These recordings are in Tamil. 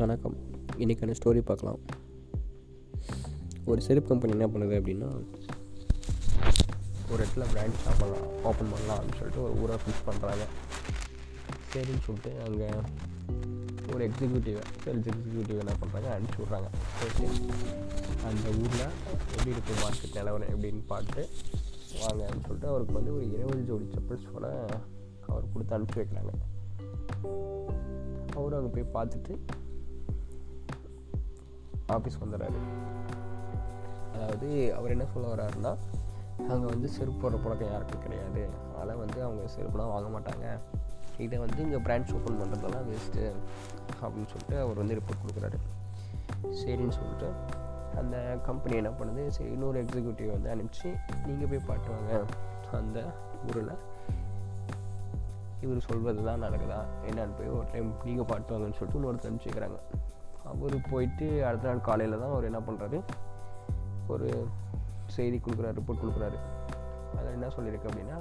வணக்கம். இன்றைக்கான ஸ்டோரி பார்க்கலாம். ஒரு செருப்பு கம்பெனி என்ன பண்ணுது அப்படின்னா ஒரு இடத்துல பிரான்ச் பண்ணலாம் ஓப்பன் பண்ணலாம் அப்படின்னு சொல்லிட்டு ஒரு ஊரை ஃபிக்ஸ் பண்ணுறாங்க சரின்னு சொல்லிட்டு அங்கே ஒரு எக்ஸிக்யூட்டிவை சேல்ஸ் எக்ஸிக்யூட்டிவ் என்ன பண்ணுறாங்க அனுப்பிச்சி விட்றாங்க. அந்த ஊரில் எப்படி இருக்குது மார்க்கெட் நிலவரம் எப்படின்னு பார்த்து வாங்க அப்படின்னு சொல்லிட்டு அவருக்கு வந்து ஒரு இருபது ஜோடி செப்பல்ஸ் செப்பல்ஸோட அவர் கொடுத்து அனுப்பிச்சி வைக்கிறாங்க. அவரும் அங்கே போய் பார்த்துட்டு ஆஃபீஸ்க்கு வந்துடுறாரு அதாவது அவர் என்ன சொல்ல வர்றாருன்னா அங்கே வந்து செருப்பு போடுற பழக்கம் யாருக்கும் கிடையாது. அதனால் வந்து அவங்க செருப்புலாம் வாங்க மாட்டாங்க. இதை வந்து இங்கே பிரான்ச் ஓப்பன் பண்ணுறதெல்லாம் வேஸ்ட்டு அப்படின்னு சொல்லிட்டு அவர் வந்து ரிப்போர்ட் கொடுக்குறாரு. சரின்னு சொல்லிட்டு அந்த கம்பெனி என்ன பண்ணுது சரி இன்னொரு எக்ஸிக்யூட்டிவ் வந்து அனுப்பிச்சு நீங்கள் போய் பாட்டுவாங்க அந்த ஊரில் இவர் சொல்வது தான் நடக்குதா? என்னன்னு போய் ஒரு டைம் நீங்கள் பாட்டுவாங்கன்னு சொல்லிட்டு இன்னொருத்தர் அனுப்பிச்சிக்கிறாங்க அவர் போயிட்டு அடுத்த நாள் காலையில் தான் அவர் என்ன பண்ணுறாரு ஒரு செய்தி கொடுக்குறாரு ரிப்போர்ட் கொடுக்குறாரு. அதில் என்ன சொல்லியிருக்கு அப்படின்னா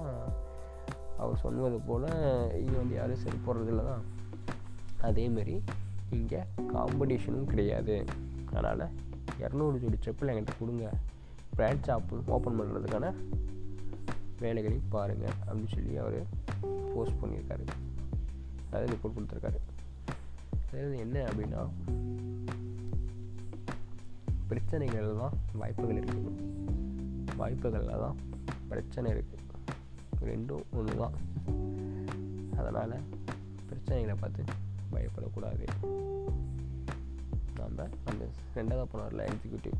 அவர் சொன்னது போல் இங்கே வந்து யாரும் சரி போடுறதில்ல தான். அதேமாரி இங்கே காம்படிஷனும் கிடையாது. அதனால் இரநூறு ஜோடி செப்பல் என்கிட்ட கொடுங்க. பிராண்ட் ஆப் ஓப்பன் பண்ணுறதுக்கான வேலைகளையும் பாருங்கள் அப்படின்னு சொல்லி அவர் போஸ்ட் பண்ணியிருக்காரு. அதாவது ரிப்போர்ட் கொடுத்துருக்காரு. அதாவது என்ன அப்படின்னா பிரச்சனைகள் தான் வாய்ப்புகள் இருக்குது வாய்ப்புகளில் தான் பிரச்சனை இருக்குது ரெண்டும் ஒன்று தான் அதனால் பிரச்சனைகளை பார்த்து பயப்படக்கூடாது. நம்ம அந்த ரெண்டாவது போனார்ல எக்ஸிக்யூட்டிவ்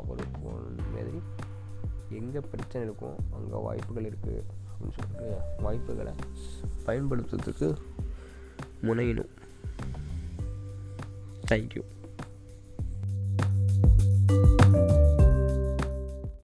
அவர் மாதிரி எங்கே பிரச்சனை இருக்கும் அங்கே வாய்ப்புகள் இருக்குது அப்படின்னு சொல்லிட்டு வாய்ப்புகளை பயன்படுத்துறதுக்கு முனையணும். Thank you.